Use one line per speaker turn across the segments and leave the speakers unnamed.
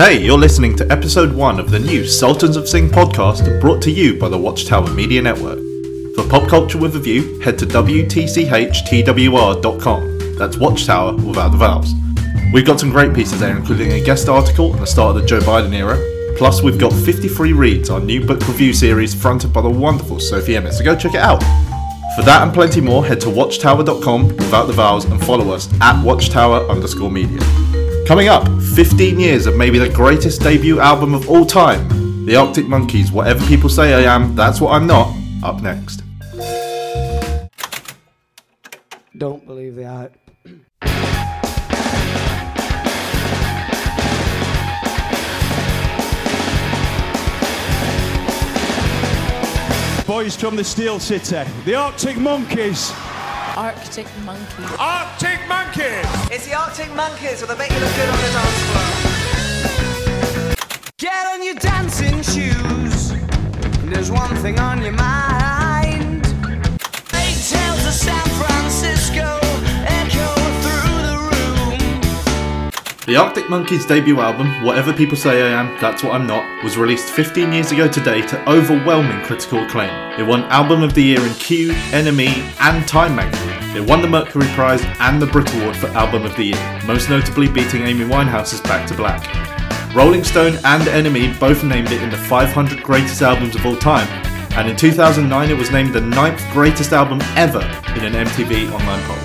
Hey, you're listening to episode 1 of the new Sultans of Sing podcast brought to you by the Watchtower Media Network. For pop culture with a view, head to WTCHTWR.com. That's Watchtower without the vowels. We've got some great pieces there, including a guest article on the start of the Joe Biden era. Plus, we've got 53 Reads, our new book review series fronted by the wonderful Sophie Emmett, so go check it out. For that and plenty more, head to watchtower.com without the vowels and follow us at watchtower underscore media. Coming up, 15 years of maybe the greatest debut album of all time, The Arctic Monkeys, Whatever People Say I Am, That's What I'm Not, up next.
Don't believe the hype.
Boys from the Steel City, the Arctic Monkeys.
Arctic monkey.
Arctic Monkeys!
It's the Arctic Monkeys, or they make you look good on the dance floor. Get on your dancing shoes. There's one thing on your mind. The
Arctic Monkeys' debut album, Whatever People Say I Am, That's What I'm Not, was released 15 years ago today to overwhelming critical acclaim. It won Album of the Year in Q, NME, and Time magazine. It won the Mercury Prize and the Brit Award for Album of the Year, most notably beating Amy Winehouse's Back to Black. Rolling Stone and NME both named it in the 500 greatest albums of all time, and in 2009 it was named the ninth greatest album ever in an MTV online poll.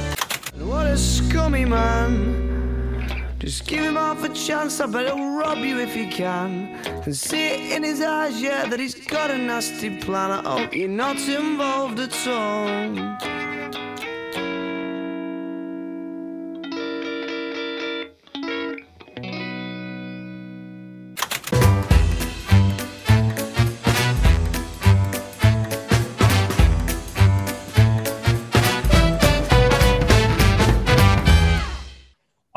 Just give him half a chance, I bet he'll rob you if he can. And see it in his eyes, yeah, that he's got a nasty plan. I hope you're not involved at all.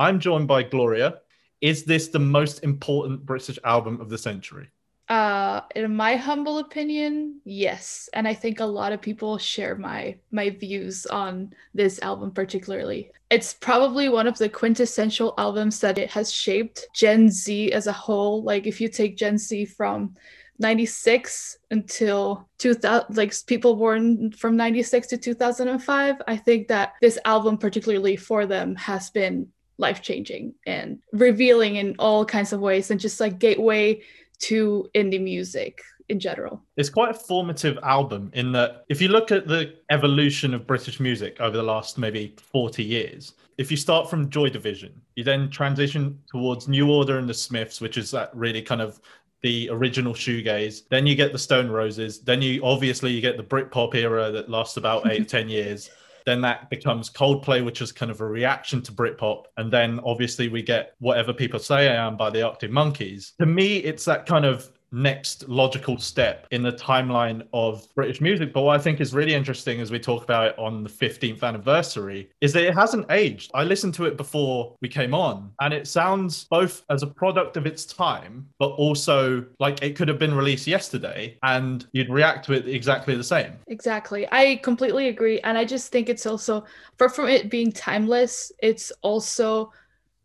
I'm joined by Gloria. Is this the most important British album of the century?
Uh, in my humble opinion, yes, and I think a lot of people share my my views on this album particularly. It's probably one of the quintessential albums that it has shaped Gen Z as a whole. Like if you take Gen Z from 96 until 2000 like people born from 96 to 2005 i think that this album particularly for them has been life changing and revealing in all kinds of ways and just like gateway to indie music in general
It's quite a formative album in that if you look at the evolution of British music over the last maybe 40 years, if you start from Joy Division, you then transition towards New Order and the Smiths, which is that really kind of the original shoegaze. Then you get the Stone Roses. Then you obviously you get the Britpop era that lasts about eight, ten years. Then that becomes Coldplay, which is kind of a reaction to Britpop. And then obviously we get Whatever People Say I Am by the Arctic Monkeys. To me, it's that kind of next logical step in the timeline of British music. But what I think is really interesting as we talk about it on the 15th anniversary is that it hasn't aged. I listened to it before we came on, and it sounds both as a product of its time, but also like it could have been released yesterday and you'd react to it exactly the same.
Exactly. I completely agree. And I just think it's also, for from it being timeless, it's also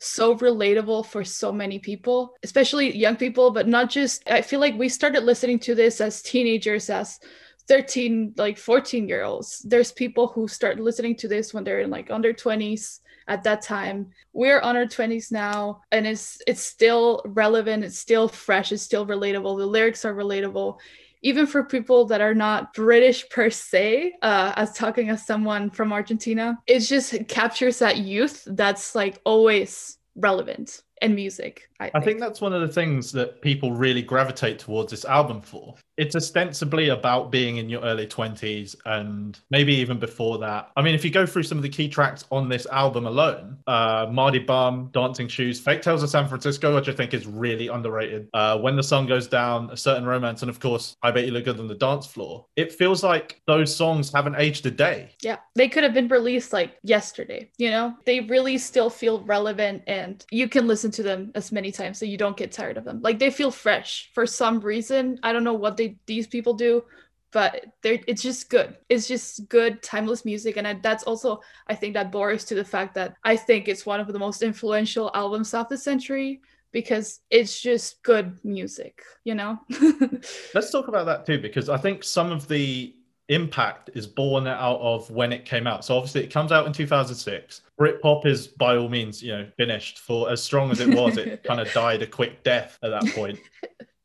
so relatable for so many people, especially young people, but not just, I feel like we started listening to this as teenagers, as 13, like 14 year olds. There's people who start listening to this when they're in like under 20s at that time. We're on our 20s now and it's it's still relevant, it's still fresh, it's still relatable. The lyrics are relatable even for people that are not British per se, uh, as talking as someone from Argentina, it just captures that youth that's like always relevant in music. I think.
That's one of the things that people really gravitate towards this album for. It's ostensibly about being in your early 20s and maybe even before that. I mean, if you go through some of the key tracks on this album alone, uh, Mardy Bum, Dancing Shoes, Fake Tales of San Francisco, which I think is really underrated, uh, When the Sun Goes Down, A Certain Romance, and of course, I Bet You Look Good on the Dance Floor. It feels like those songs haven't aged a day.
Yeah, they could have been released like yesterday, you know? They really still feel relevant and you can listen to them as many times so you don't get tired of them. Like they feel fresh for some reason. I don't know what they these people do, but they're it's just good. It's just good timeless music and I, that's also I think that borders to the fact that I think it's one of the most influential albums of the century because it's just good music, you know?
Let's talk about that too, because I think some of the impact is born out of when it came out. So obviously it comes out in 2006. Britpop is by all means, you know, finished for as strong as it was, it kind of died a quick death at that point.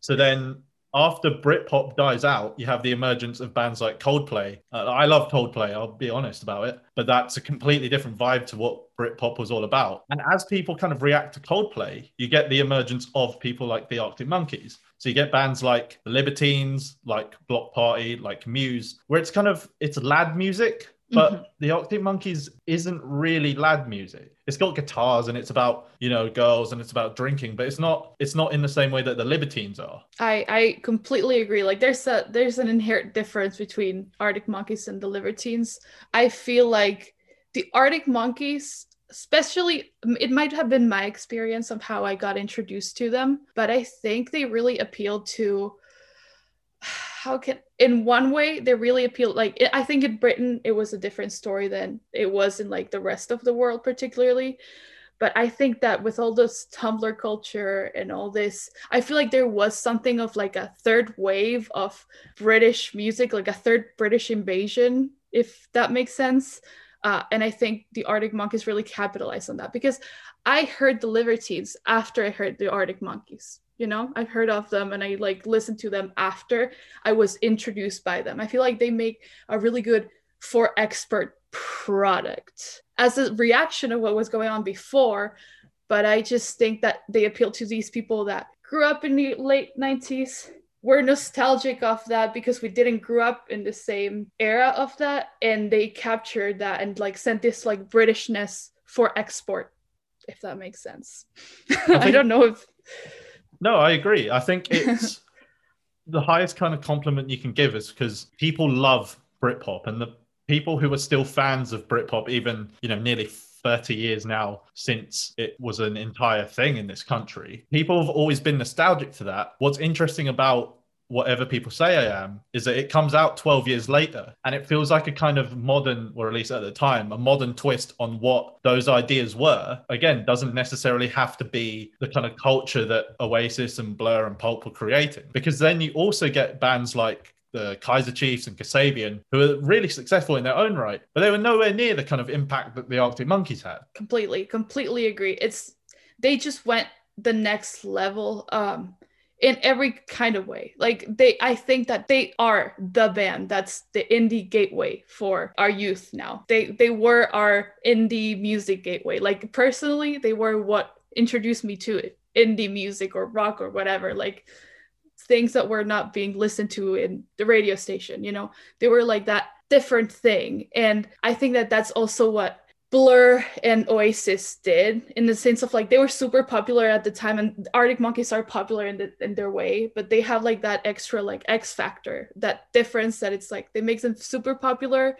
So then after Britpop dies out, you have the emergence of bands like Coldplay. Uh, I love Coldplay, I'll be honest about it, but that's a completely different vibe to what Britpop was all about. And as people kind of react to Coldplay, you get the emergence of people like the Arctic Monkeys. So you get bands like the Libertines, like Bloc Party, like Muse, where it's kind of it's lad music, but
Mhm.
the Arctic Monkeys isn't really lad music. It's got guitars and it's about you know girls and it's about drinking, but it's not it's not in the same way that the Libertines are.
I I completely agree. Like there's a there's an inherent difference between Arctic Monkeys and the Libertines. I feel like the Arctic Monkeys, especially it might have been my experience of how I got introduced to them, but I think they really appealed to how can in one way they really appeal like i think in britain it was a different story than it was in like the rest of the world particularly. But i think that with all this tumblr culture and all this i feel like there was something of like a third wave of british music like a third british invasion if that makes sense. Uh, and i think the arctic monkeys really capitalized on that because i heard the libertines after i heard the arctic monkeys you know i've heard of them and i like listened to them after i was introduced by them. I feel like they make a really good for expert product as a reaction of what was going on before but i just think that they appeal to these people that grew up in the late 90s we're nostalgic of that because we didn't grow up in the same era of that and they captured that and like sent this like britishness for export if that makes sense. I,
think-
don't know if
No, I agree. I think it's the highest kind of compliment you can give is because people love Britpop and the people who are still fans of Britpop, even, you know, nearly 30 years now since it was an entire thing in this country. People have always been nostalgic to that. What's interesting about whatever people say I am is that it comes out 12 years later and it feels like a kind of modern, or at least at the time, a modern twist on what those ideas were. Again, doesn't necessarily have to be the kind of culture that Oasis and Blur and Pulp were creating, because then you also get bands like the Kaiser Chiefs and Kasabian, who are really successful in their own right, but they were nowhere near the kind of impact that the Arctic Monkeys had.
completely completely agree it's they just went the next level um in every kind of way. Like they i think that they are the band that's the indie gateway for our youth now. They they were our indie music gateway. Like personally they were what introduced me to it indie music or rock or whatever like things that were not being listened to in the radio station you know? They were like that different thing. And i think that that's also what Blur and Oasis did in the sense of like they were super popular at the time and Arctic Monkeys are popular in, the, in their way, but they have like that extra like X factor, that difference that it's like they make them super popular,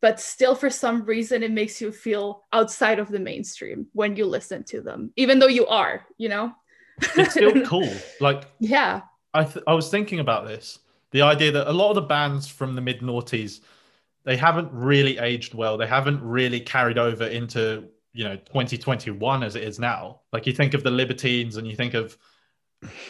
but still for some reason it makes you feel outside of the mainstream when you listen to them, even though you are, you know?
It's still cool. Like
yeah.
I th- I was thinking about this. The idea that a lot of the bands from the mid noughties, they haven't really aged well. They haven't really carried over into you know 2021 as it is now. Like you think of the Libertines and you think of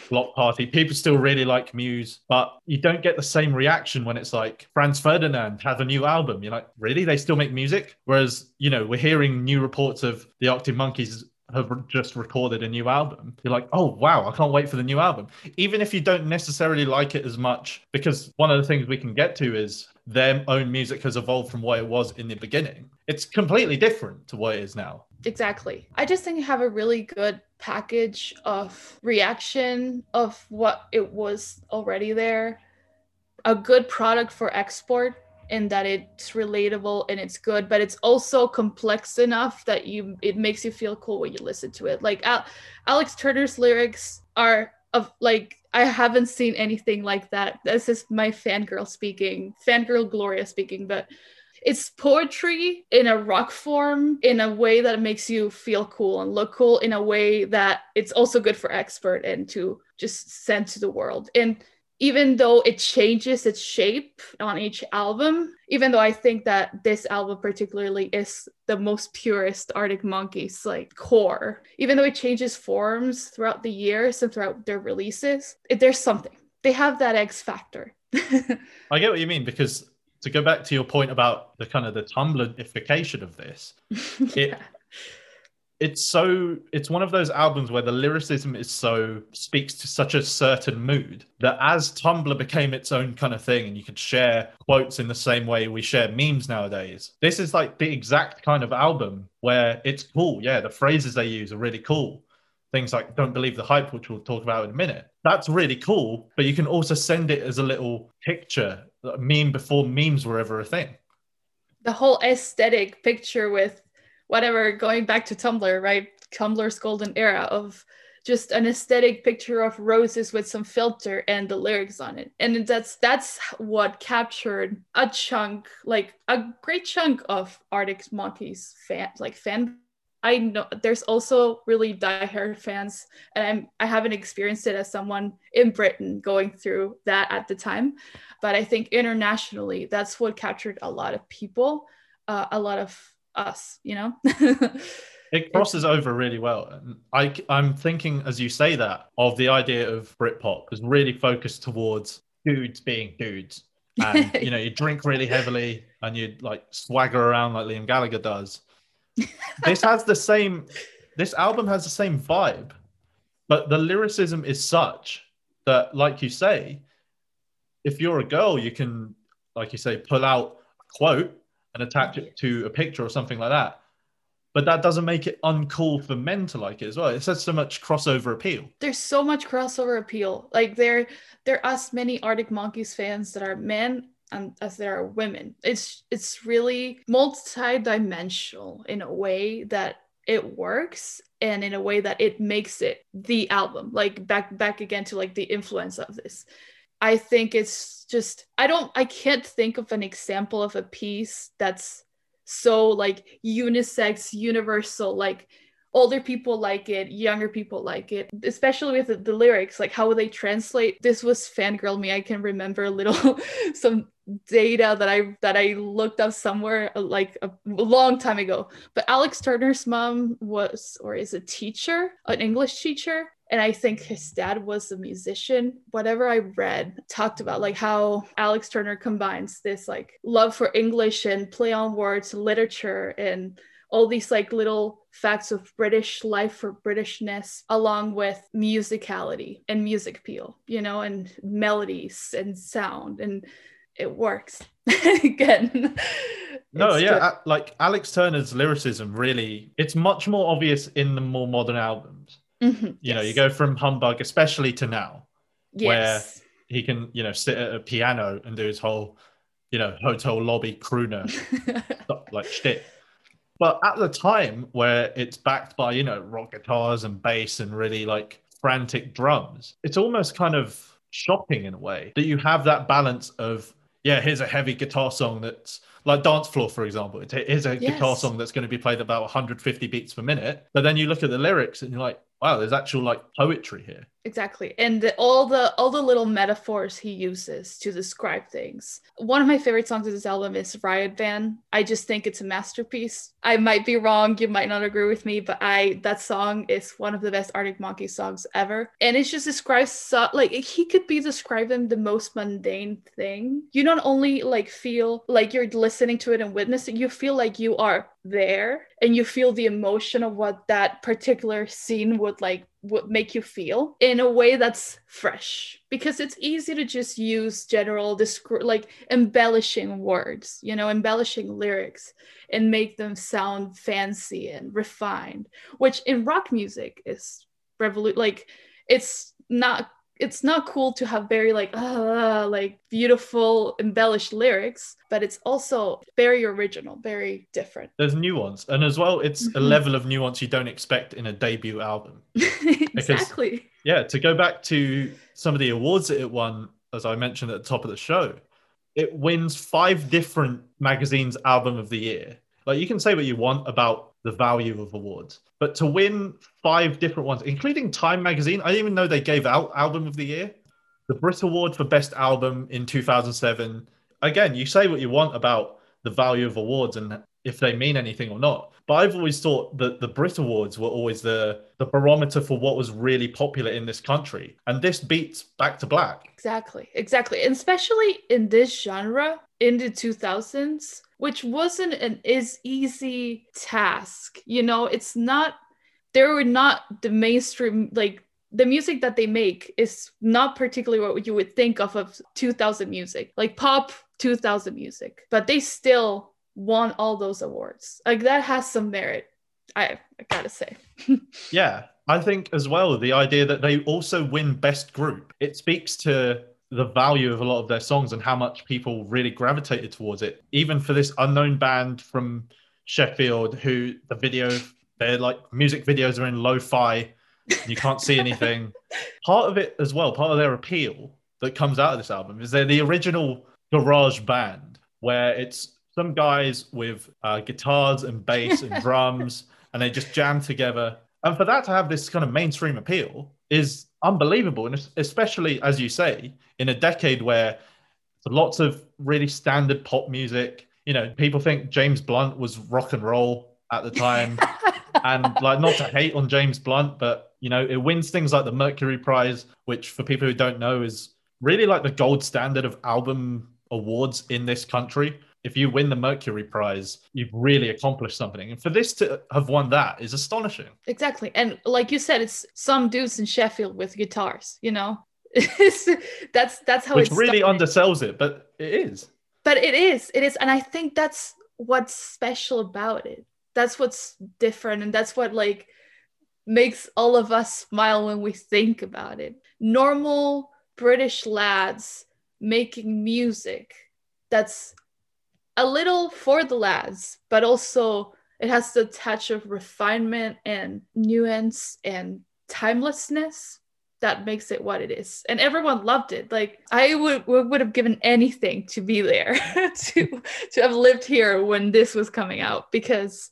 Bloc Party. People still really like Muse, but you don't get the same reaction when it's like Franz Ferdinand has a new album. You're like, really? They still make music? Whereas you know we're hearing new reports of the Arctic Monkeys have just recorded a new album. You're like, oh wow, I can't wait for the new album. Even if you don't necessarily like it as much, because one of the things we can get to is their own music has evolved from what it was in the beginning. It's completely different to what it is now.
Exactly. I just think you have a really good package of reaction of what it was already there. A good product for export in that it's relatable and it's good, but it's also complex enough that you it makes you feel cool when you listen to it. Like Al- Alex Turner's lyrics are of like I haven't seen anything like that. This is my fangirl speaking, fangirl Gloria speaking, but it's poetry in a rock form in a way that makes you feel cool and look cool in a way that it's also good for expert and to just send to the world and even though it changes its shape on each album, even though I think that this album particularly is the most purest Arctic Monkeys like core, even though it changes forms throughout the years and throughout their releases, it, there's something. They have that X factor.
I get what you mean because to go back to your point about the kind of the Tumblrification of this, it it's so it's one of those albums where the lyricism is so speaks to such a certain mood that as tumblr became its own kind of thing and you could share quotes in the same way we share memes nowadays this is like the exact kind of album where it's cool. Yeah the phrases they use are really cool. Things like don't believe the hype which we'll talk about in a minute. That's really cool but you can also send it as a little picture a meme before memes were ever a thing.
The whole aesthetic picture with whatever going back to tumblr right? Tumblr's golden era of just an aesthetic picture of roses with some filter and the lyrics on it. And that's that's what captured a chunk like a great chunk of arctic monkeys fan like fan. I know there's also really diehard fans and i'm i haven't experienced it as someone in britain going through that at the time. But i think internationally that's what captured a lot of people uh, a lot of us, you know?
it crosses over really well. And I, I'm thinking, as you say that, of the idea of Britpop is really focused towards dudes being dudes. And, you know, you drink really heavily and you like swagger around like Liam Gallagher does. this has the same, this album has the same vibe, but the lyricism is such that, like you say, if you're a girl, you can, like you say, pull out a quote and attach it to a picture or something like that. But that doesn't make it uncool for men to like it as well. It says so much crossover appeal.
There's so much crossover appeal. Like there, there are as many Arctic Monkeys fans that are men and as there are women. It's it's really multi-dimensional in a way that it works and in a way that it makes it the album. Like back back again to like the influence of this. I think it's just I don't I can't think of an example of a piece that's so like unisex, universal, like older people like it, younger people like it, especially with the, the lyrics, like how would they translate. This was fangirl me. I can remember a little some data that I that I looked up somewhere like a long time ago. But Alex Turner's mom was or is a teacher, an English teacher, and I think his dad was a musician. Whatever I read talked about like how Alex Turner combines this like love for English and play on words, literature, and all these like little facts of British life for Britishness, along with musicality and music appeal, you know, and melodies and sound, and it works again.
No, yeah, like Alex Turner's lyricism really, it's much more obvious in the more modern albums
Mm-hmm.
You
yes.
know, you go from humbug, especially to now,
yes.
where he can, you know, sit at a piano and do his whole, you know, hotel lobby crooner like shit. But at the time where it's backed by, you know, rock guitars and bass and really like frantic drums, it's almost kind of shocking in a way that you have that balance of, yeah, here's a heavy guitar song that's like dance floor for example it is a yes. guitar song that's going to be played about 150 beats per minute but then you look at the lyrics and you're like wow there's actual like poetry here
exactly. And the, all the all the little metaphors he uses to describe things. One of my favorite songs of this album is riot van. I just think it's a masterpiece. I might be wrong. You might not agree with me but i that song is one of the best arctic monkey songs ever. And it just describes so, like he could be describing the most mundane thing. You not only like feel like you're listening to it and witnessing you feel like you are there and you feel the emotion of what that particular scene would like would make you feel in a way that's fresh. Because it's easy to just use general descri- like embellishing words you know embellishing lyrics and make them sound fancy and refined which in rock music is revolut like it's not it's not cool to have very like uh, like beautiful embellished lyrics but it's also very original very different.
There's nuance and as well it's mm-hmm. a level of nuance you don't expect in a debut album.
Exactly.
Because, yeah to go back to some of the awards that it won as i mentioned at the top of the show it wins five different magazines album of the year like you can say what you want about the value of awards. But to win five different ones, including Time Magazine, I didn't even know they gave out Album of the Year. the Brit Award for Best Album in 2007. Again, you say what you want about the value of awards and if they mean anything or not. But I've always thought that the Brit Awards were always the, the barometer for what was really popular in this country. And this beats Back to Black.
Exactly, exactly. And especially in this genre in the 2000s, which wasn't an is easy task. You know, it's not, they were not the mainstream, like the music that they make is not particularly what you would think of of 2000 music, like pop 2000 music, but they still won all those awards. Like that has some merit. I, I gotta say.
yeah, I think as well the idea that they also win best group. It speaks to the value of a lot of their songs and how much people really gravitated towards it. Even for this unknown band from Sheffield, who the video, their like music videos are in lo-fi, you can't see anything. part of it as well, part of their appeal that comes out of this album is they're the original garage band where it's some guys with uh, guitars and bass and drums, and they just jam together. And for that to have this kind of mainstream appeal is unbelievable. And especially, as you say, in a decade where lots of really standard pop music, you know, people think James Blunt was rock and roll at the time. and like, not to hate on James Blunt, but, you know, it wins things like the Mercury Prize, which for people who don't know is really like the gold standard of album awards in this country if you win the Mercury Prize, you've really accomplished something. And for this to have won that is astonishing.
Exactly. And like you said, it's some dudes in Sheffield with guitars, you know? that's that's how
Which
it
really undersells it, but it is.
But it is. It is. And I think that's what's special about it. That's what's different. And that's what like makes all of us smile when we think about it. Normal British lads making music that's a little for the lads, but also it has the touch of refinement and nuance and timelessness that makes it what it is. And everyone loved it. Like i would would have given anything to be there to to have lived here when this was coming out because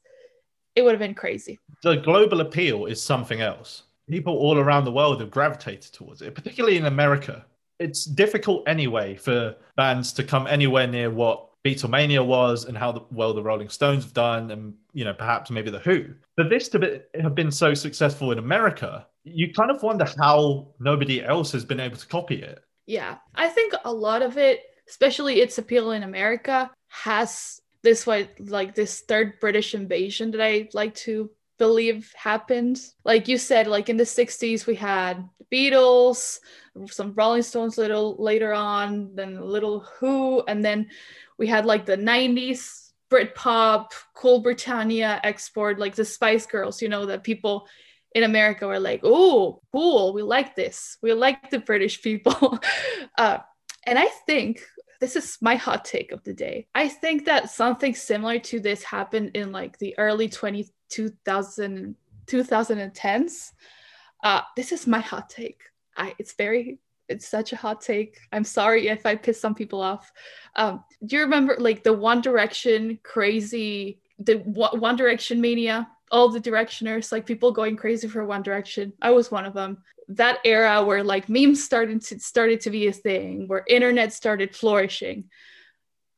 it would have been crazy.
The global appeal is something else. People all around the world have gravitated towards it particularly in america. It's difficult anyway for bands to come anywhere near what Beatlemania was and how the, well the Rolling Stones have done, and you know perhaps maybe the Who. For this to be, have been so successful in America, you kind of wonder how nobody else has been able to copy it.
Yeah, I think a lot of it, especially its appeal in America, has this way like this third British invasion that I like to believe happened. Like you said, like in the 60s, we had Beatles, some Rolling Stones little later on, then a little Who, and then we had like the 90s Britpop, Cool Britannia export, like the Spice Girls, you know, that people in America were like, oh, cool, we like this. We like the British people. uh, and I think this is my hot take of the day. I think that something similar to this happened in like the early 20, 2000, 2010s. Uh, this is my hot take. I, it's very it's such a hot take. I'm sorry if I piss some people off. Um, do you remember like the One Direction crazy, the One Direction mania? All the Directioners, like people going crazy for One Direction. I was one of them. That era where like memes started to started to be a thing, where internet started flourishing.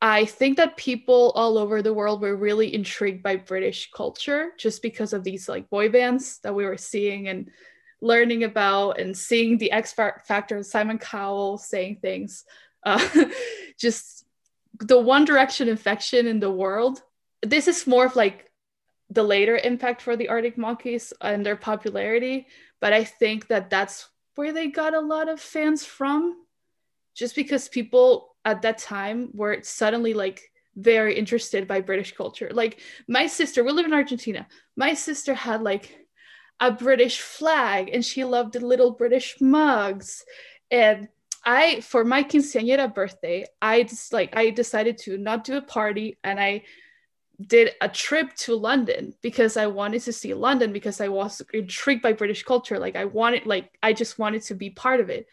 I think that people all over the world were really intrigued by British culture just because of these like boy bands that we were seeing and learning about and seeing the X Factor, Simon Cowell saying things, uh, just the One Direction infection in the world. This is more of like the later impact for the Arctic Monkeys and their popularity, but I think that that's where they got a lot of fans from, just because people at that time were suddenly like very interested by British culture. Like my sister, we live in Argentina. My sister had like a British flag and she loved little British mugs. And I, for my quinceañera birthday, I just like, I decided to not do a party and I did a trip to London because I wanted to see London because I was intrigued by British culture. Like I wanted, like, I just wanted to be part of it.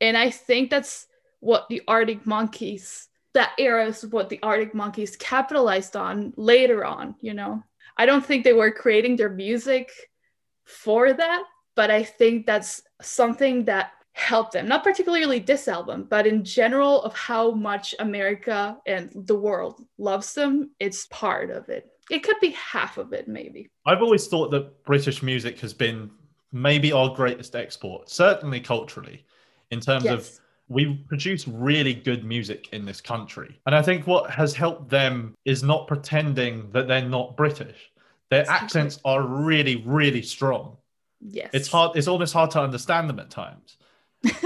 And I think that's what the Arctic Monkeys, that era is what the Arctic Monkeys capitalized on later on, you know? I don't think they were creating their music for that but i think that's something that helped them. Not particularly this album, but in general of how much America and the world loves them, it's part of it. It could be half of it, maybe.
I've always thought that British music has been maybe our greatest export, certainly culturally, in terms of we produce really good music in this country. And I think what has helped them is not pretending that they're not British. Their
Exactly.
accents are really, really strong.
Yes.
It's hard, it's almost hard to understand them at times.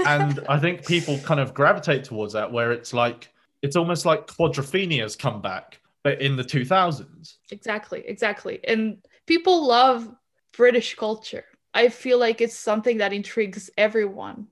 And I think people kind of gravitate towards that where it's like, it's almost like quadrophenia's come back, but in the 2000s.
Exactly, exactly. And people love British culture. I feel like it's something that intrigues everyone.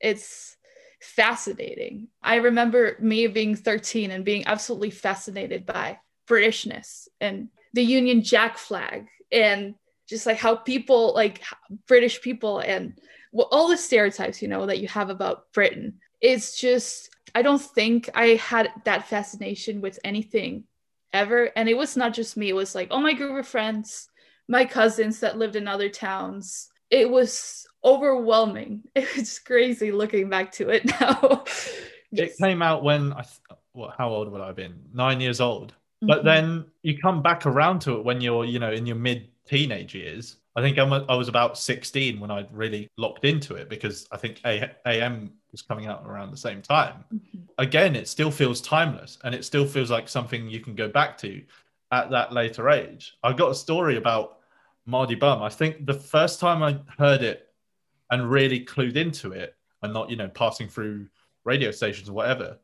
It's fascinating. I remember me being 13 and being absolutely fascinated by Britishness and the Union Jack flag and just like how people like British people and well, all the stereotypes you know that you have about Britain. It's just I don't think I had that fascination with anything ever. And it was not just me, it was like all my group of friends, my cousins that lived in other towns. It was overwhelming. It's crazy looking back to it now.
It came out when I, th- what, how old would I have been? Nine years old. But
Mhm.
then you come back around to it when you're, you know, in your mid teenage years. I think I'm, I was about 16 when I really locked into it because I think A- AM was coming out around the same time.
Mhm.
Again, it still feels timeless and it still feels like something you can go back to at that later age. I got a story about Mardy Bum. I think the first time I heard it and really clued into it and not, you know, passing through radio stations or whatever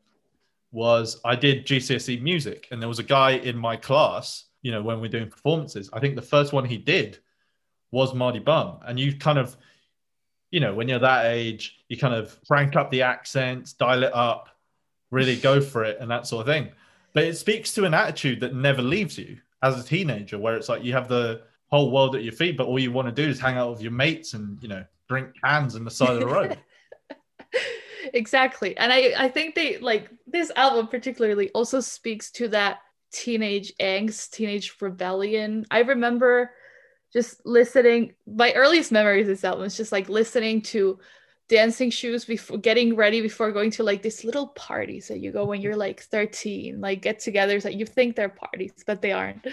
was I did GCSE music and there was a guy in my class, you know, when we're doing performances. I think the first one he did was Mardy Bum. And you kind of, you know, when you're that age, you kind of crank up the accents, dial it up, really go for it and that sort of thing. But it speaks to an attitude that never leaves you as a teenager, where it's like you have the whole world at your feet, but all you want to do is hang out with your mates and, you know, drink cans on the side of the road.
exactly. And I, I think they like this album particularly also speaks to that teenage angst, teenage rebellion. I remember just listening my earliest memories of this album is just like listening to dancing shoes before getting ready before going to like these little parties that you go when you're like 13 like get togethers that you think they're parties but they aren't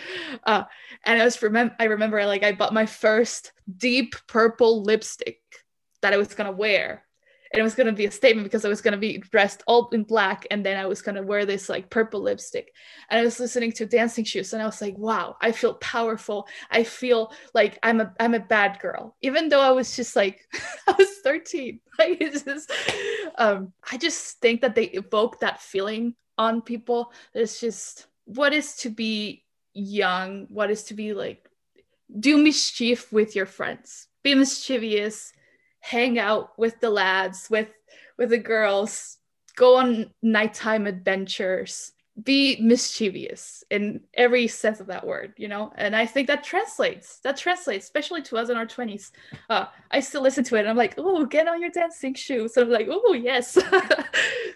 uh and i was remember i remember like i bought my first deep purple lipstick that i was gonna wear and it was going to be a statement because I was going to be dressed all in black and then I was going to wear this like purple lipstick. And I was listening to Dancing Shoes and I was like, wow, I feel powerful. I feel like I'm a I'm a bad girl. Even though I was just like I was 13. Like it's just um I just think that they evoke that feeling on people. It's just what is to be young, what is to be like do mischief with your friends. Be mischievous hang out with the lads with with the girls go on nighttime adventures be mischievous in every sense of that word you know? And i think that translates that translates especially to us in our 20s uh, i still listen to it and i'm like oh get on your dancing shoes. And i'm like oh yes.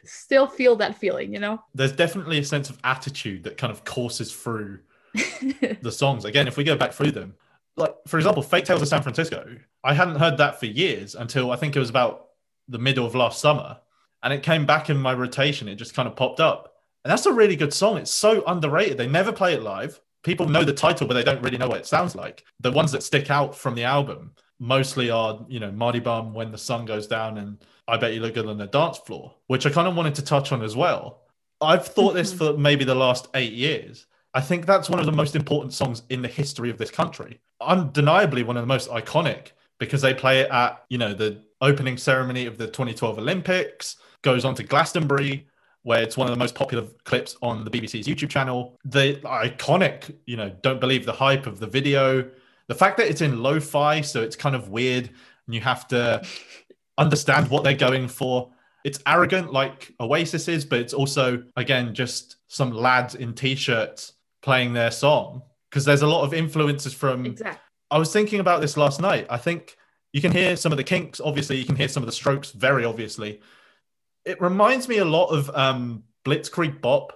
Still feel that feeling you know?
There's definitely a sense of attitude that kind of courses through the songs. Again, if we go back through them, like for example, Fake Tales of San Francisco, I hadn't heard that for years until I think it was about the middle of last summer. And it came back in my rotation. It just kind of popped up. And that's a really good song. It's so underrated. They never play it live. People know the title, but they don't really know what it sounds like. The ones that stick out from the album mostly are, you know, Mardy Bum, When the Sun Goes Down, and I Bet You Look Good on the Dance Floor, which I kind of wanted to touch on as well. I've thought this mm-hmm. for maybe the last eight years. I think that's one of the most important songs in the history of this country. Undeniably one of the most iconic because they play it at, you know, the opening ceremony of the 2012 Olympics, goes on to Glastonbury, where it's one of the most popular clips on the BBC's YouTube channel. The iconic, you know, don't believe the hype of the video. The fact that it's in lo-fi, so it's kind of weird and you have to understand what they're going for. It's arrogant like Oasis is, but it's also, again, just some lads in t-shirts playing their song. Because there's a lot of influences from
exactly
I was thinking about this last night. I think you can hear some of the kinks, obviously, you can hear some of the strokes, very obviously. It reminds me a lot of um, Blitzkrieg Bop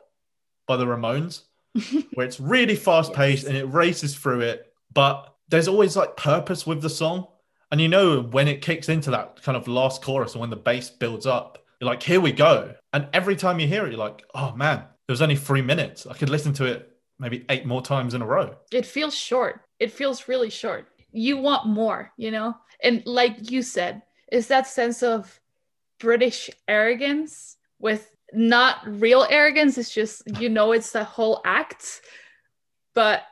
by the Ramones, where it's really fast paced
Yes.
and it races through it, but there's always like purpose with the song. And you know when it kicks into that kind of last chorus and when the bass builds up, you're like, here we go. And every time you hear it, you're like, oh man, there was only three minutes. I could listen to it maybe eight more times in a row.
It feels short. It feels really short. You want more, you know? And like you said, is that sense of British arrogance with not real arrogance. It's just, you know, it's the whole act, but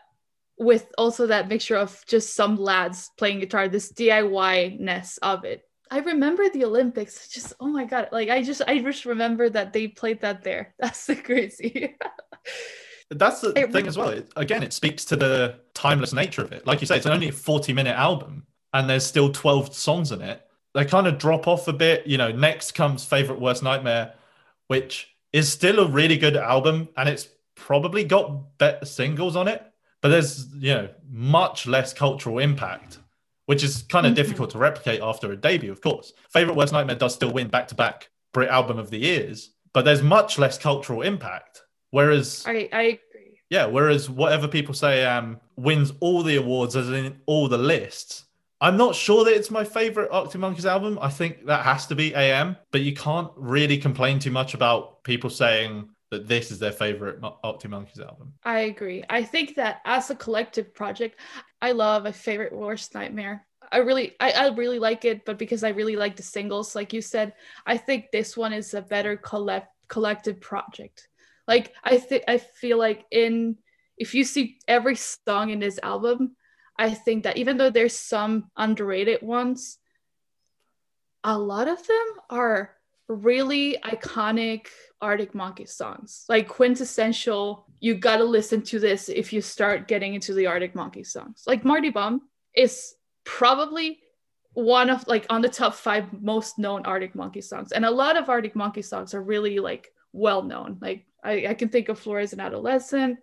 with also that mixture of just some lads playing guitar, this DIY ness of it. I remember the Olympics. Just oh my god! Like I just I just remember that they played that there. That's the crazy.
That's the it, thing as well. It, again, it speaks to the timeless nature of it. Like you say, it's only a 40 minute album and there's still 12 songs in it. They kind of drop off a bit. You know, next comes Favorite Worst Nightmare, which is still a really good album and it's probably got better singles on it, but there's, you know, much less cultural impact, which is kind of mm-hmm. difficult to replicate after a debut, of course. Favorite Worst Nightmare does still win back to back Brit Album of the Years, but there's much less cultural impact Whereas
I, I agree.
Yeah, whereas whatever people say um wins all the awards as in all the lists. I'm not sure that it's my favorite Arctic Monkeys album. I think that has to be AM, but you can't really complain too much about people saying that this is their favorite Arctic Monkeys album.
I agree. I think that as a collective project, I love a favorite worst nightmare. I really I, I really like it, but because I really like the singles, like you said, I think this one is a better collect collective project. Like I think I feel like in if you see every song in this album, I think that even though there's some underrated ones, a lot of them are really iconic Arctic Monkey songs, like quintessential. You gotta listen to this if you start getting into the Arctic Monkey songs. Like Mardy Bum is probably one of like on the top five most known Arctic Monkey songs, and a lot of Arctic Monkey songs are really like well known. Like I, I can think of Flora as an adolescent.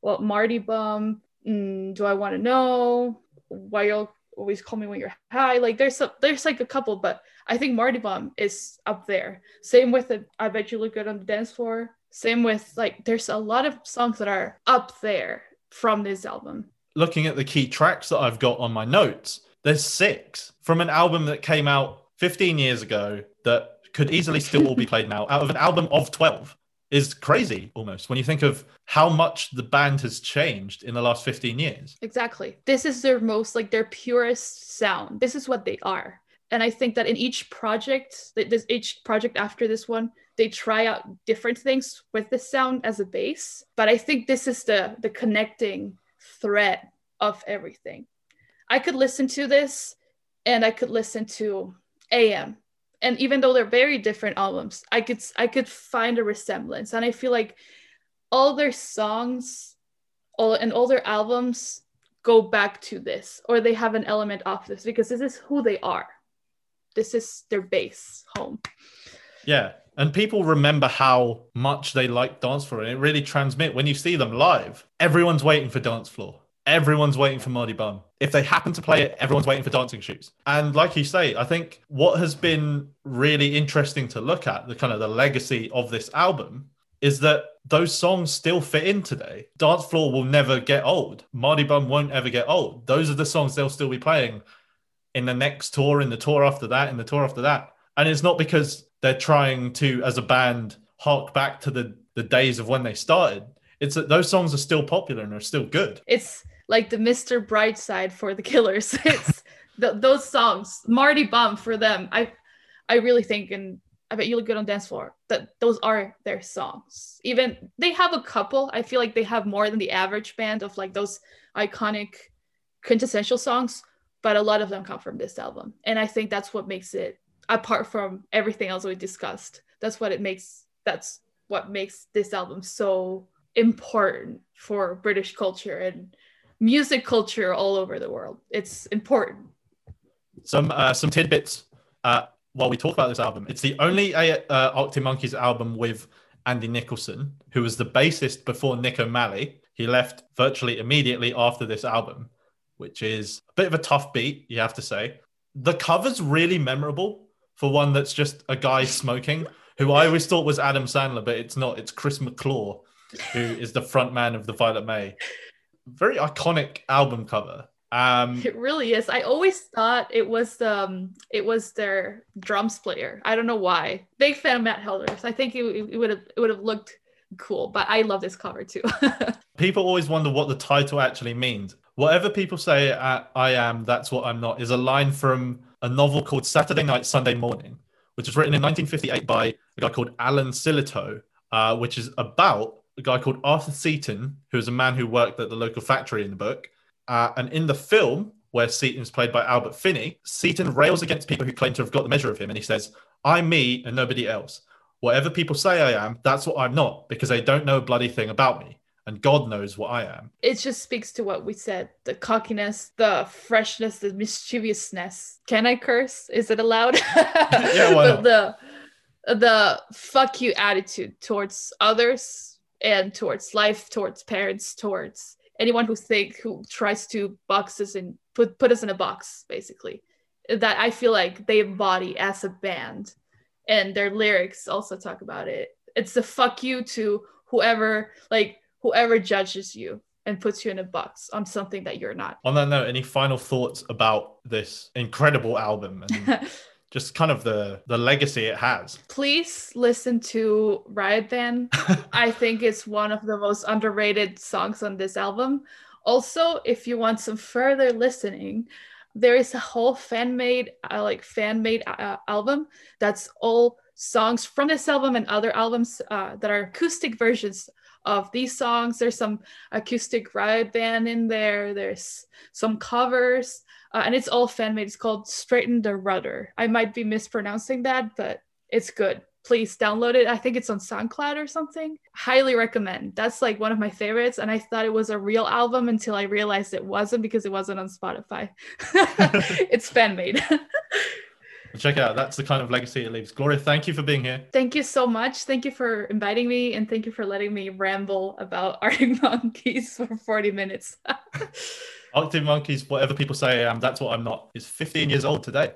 Well, Mardy Bum. Mm, do I want to know why you'll always call me when you're high? Like there's a, there's like a couple, but I think Mardy Bum is up there. Same with it. I bet you look good on the dance floor. Same with like there's a lot of songs that are up there from this album.
Looking at the key tracks that I've got on my notes, there's six from an album that came out 15 years ago that could easily still all be played now out of an album of 12 is crazy almost when you think of how much the band has changed in the last 15 years.
Exactly. This is their most like their purest sound. This is what they are. And I think that in each project, this each project after this one, they try out different things with the sound as a base. But I think this is the the connecting thread of everything. I could listen to this and I could listen to AM and even though they're very different albums i could i could find a resemblance. And i feel like all their songs all and all their albums go back to this or they have an element of this because this is who they are. This is their base home.
Yeah and people remember how much they like dance floor and it really transmit when you see them live everyone's waiting for dance floor everyone's waiting for Mardy Bum. If they happen to play it, everyone's waiting for Dancing Shoes. And like you say, I think what has been really interesting to look at, the kind of the legacy of this album, is that those songs still fit in today. Dance Floor will never get old. Mardy Bum won't ever get old. Those are the songs they'll still be playing in the next tour, in the tour after that, in the tour after that. And it's not because they're trying to, as a band, hark back to the, the days of when they started. It's that those songs are still popular and are still good.
It's like the Mr. Brightside for the Killers. It's those songs, Mardy Bum for them. I I really think, and I bet you look good on dance floor. That those are their songs. Even they have a couple. I feel like they have more than the average band of like those iconic, quintessential songs. But a lot of them come from this album, and I think that's what makes it apart from everything else we discussed. That's what it makes. That's what makes this album so important for British culture and music culture all over the world. It's important.
Some uh, some tidbits uh, while we talk about this album. It's the only uh, Arctic Monkeys album with Andy Nicholson, who was the bassist before Nick O'Malley. He left virtually immediately after this album, which is a bit of a tough beat, you have to say. The cover's really memorable for one that's just a guy smoking, who I always thought was Adam Sandler, but it's not. It's Chris McClure, who is the front man of the Violet May very iconic album cover. Um,
It really is. I always thought it was um it was their drums player. I don't know why. Big fan of Matt Helders. I think it, would have it would have looked cool, but I love this cover too.
people always wonder what the title actually means. Whatever people say uh, I am, that's what I'm not, is a line from a novel called Saturday Night, Sunday Morning, which was written in 1958 by a guy called Alan Silito, uh, which is about a guy called Arthur Seaton, who is a man who worked at the local factory in the book. Uh, and in the film, where Seaton is played by Albert Finney, Seaton rails against people who claim to have got the measure of him. And he says, I'm me and nobody else. Whatever people say I am, that's what I'm not, because they don't know a bloody thing about me. And God knows what I am.
it just speaks to what we said the cockiness, the freshness, the mischievousness. Can I curse? Is it allowed?
Yeah, why
But the the fuck you attitude towards others and towards life, towards parents, towards anyone who think who tries to box us and put put us in a box, basically. That I feel like they embody as a band. And their lyrics also talk about it. It's the fuck you to whoever like whoever judges you and puts you in a box on something that you're not.
On that note, any final thoughts about this incredible album and just kind of the the legacy it has?
Please listen to Riot Van. I think it's one of the most underrated songs on this album. Also, if you want some further listening, there is a whole fan made uh, like fan made uh, album that's all songs from this album and other albums uh, that are acoustic versions of these songs. There's some acoustic Riot Van in there. There's some covers, uh, and it's all fan made. It's called Straighten the Rudder. I might be mispronouncing that, but it's good. Please download it. I think it's on SoundCloud or something. Highly recommend. That's like one of my favorites. And I thought it was a real album until I realized it wasn't because it wasn't on Spotify. it's fan made.
Check out. That's the kind of legacy it leaves. Gloria, thank you for being here.
thank you so much. Thank you for inviting me and thank you for letting me ramble about Arctic Monkeys for 40 minutes.
Arctic Monkeys, whatever people say I am, that's what I'm not, is 15 years old today.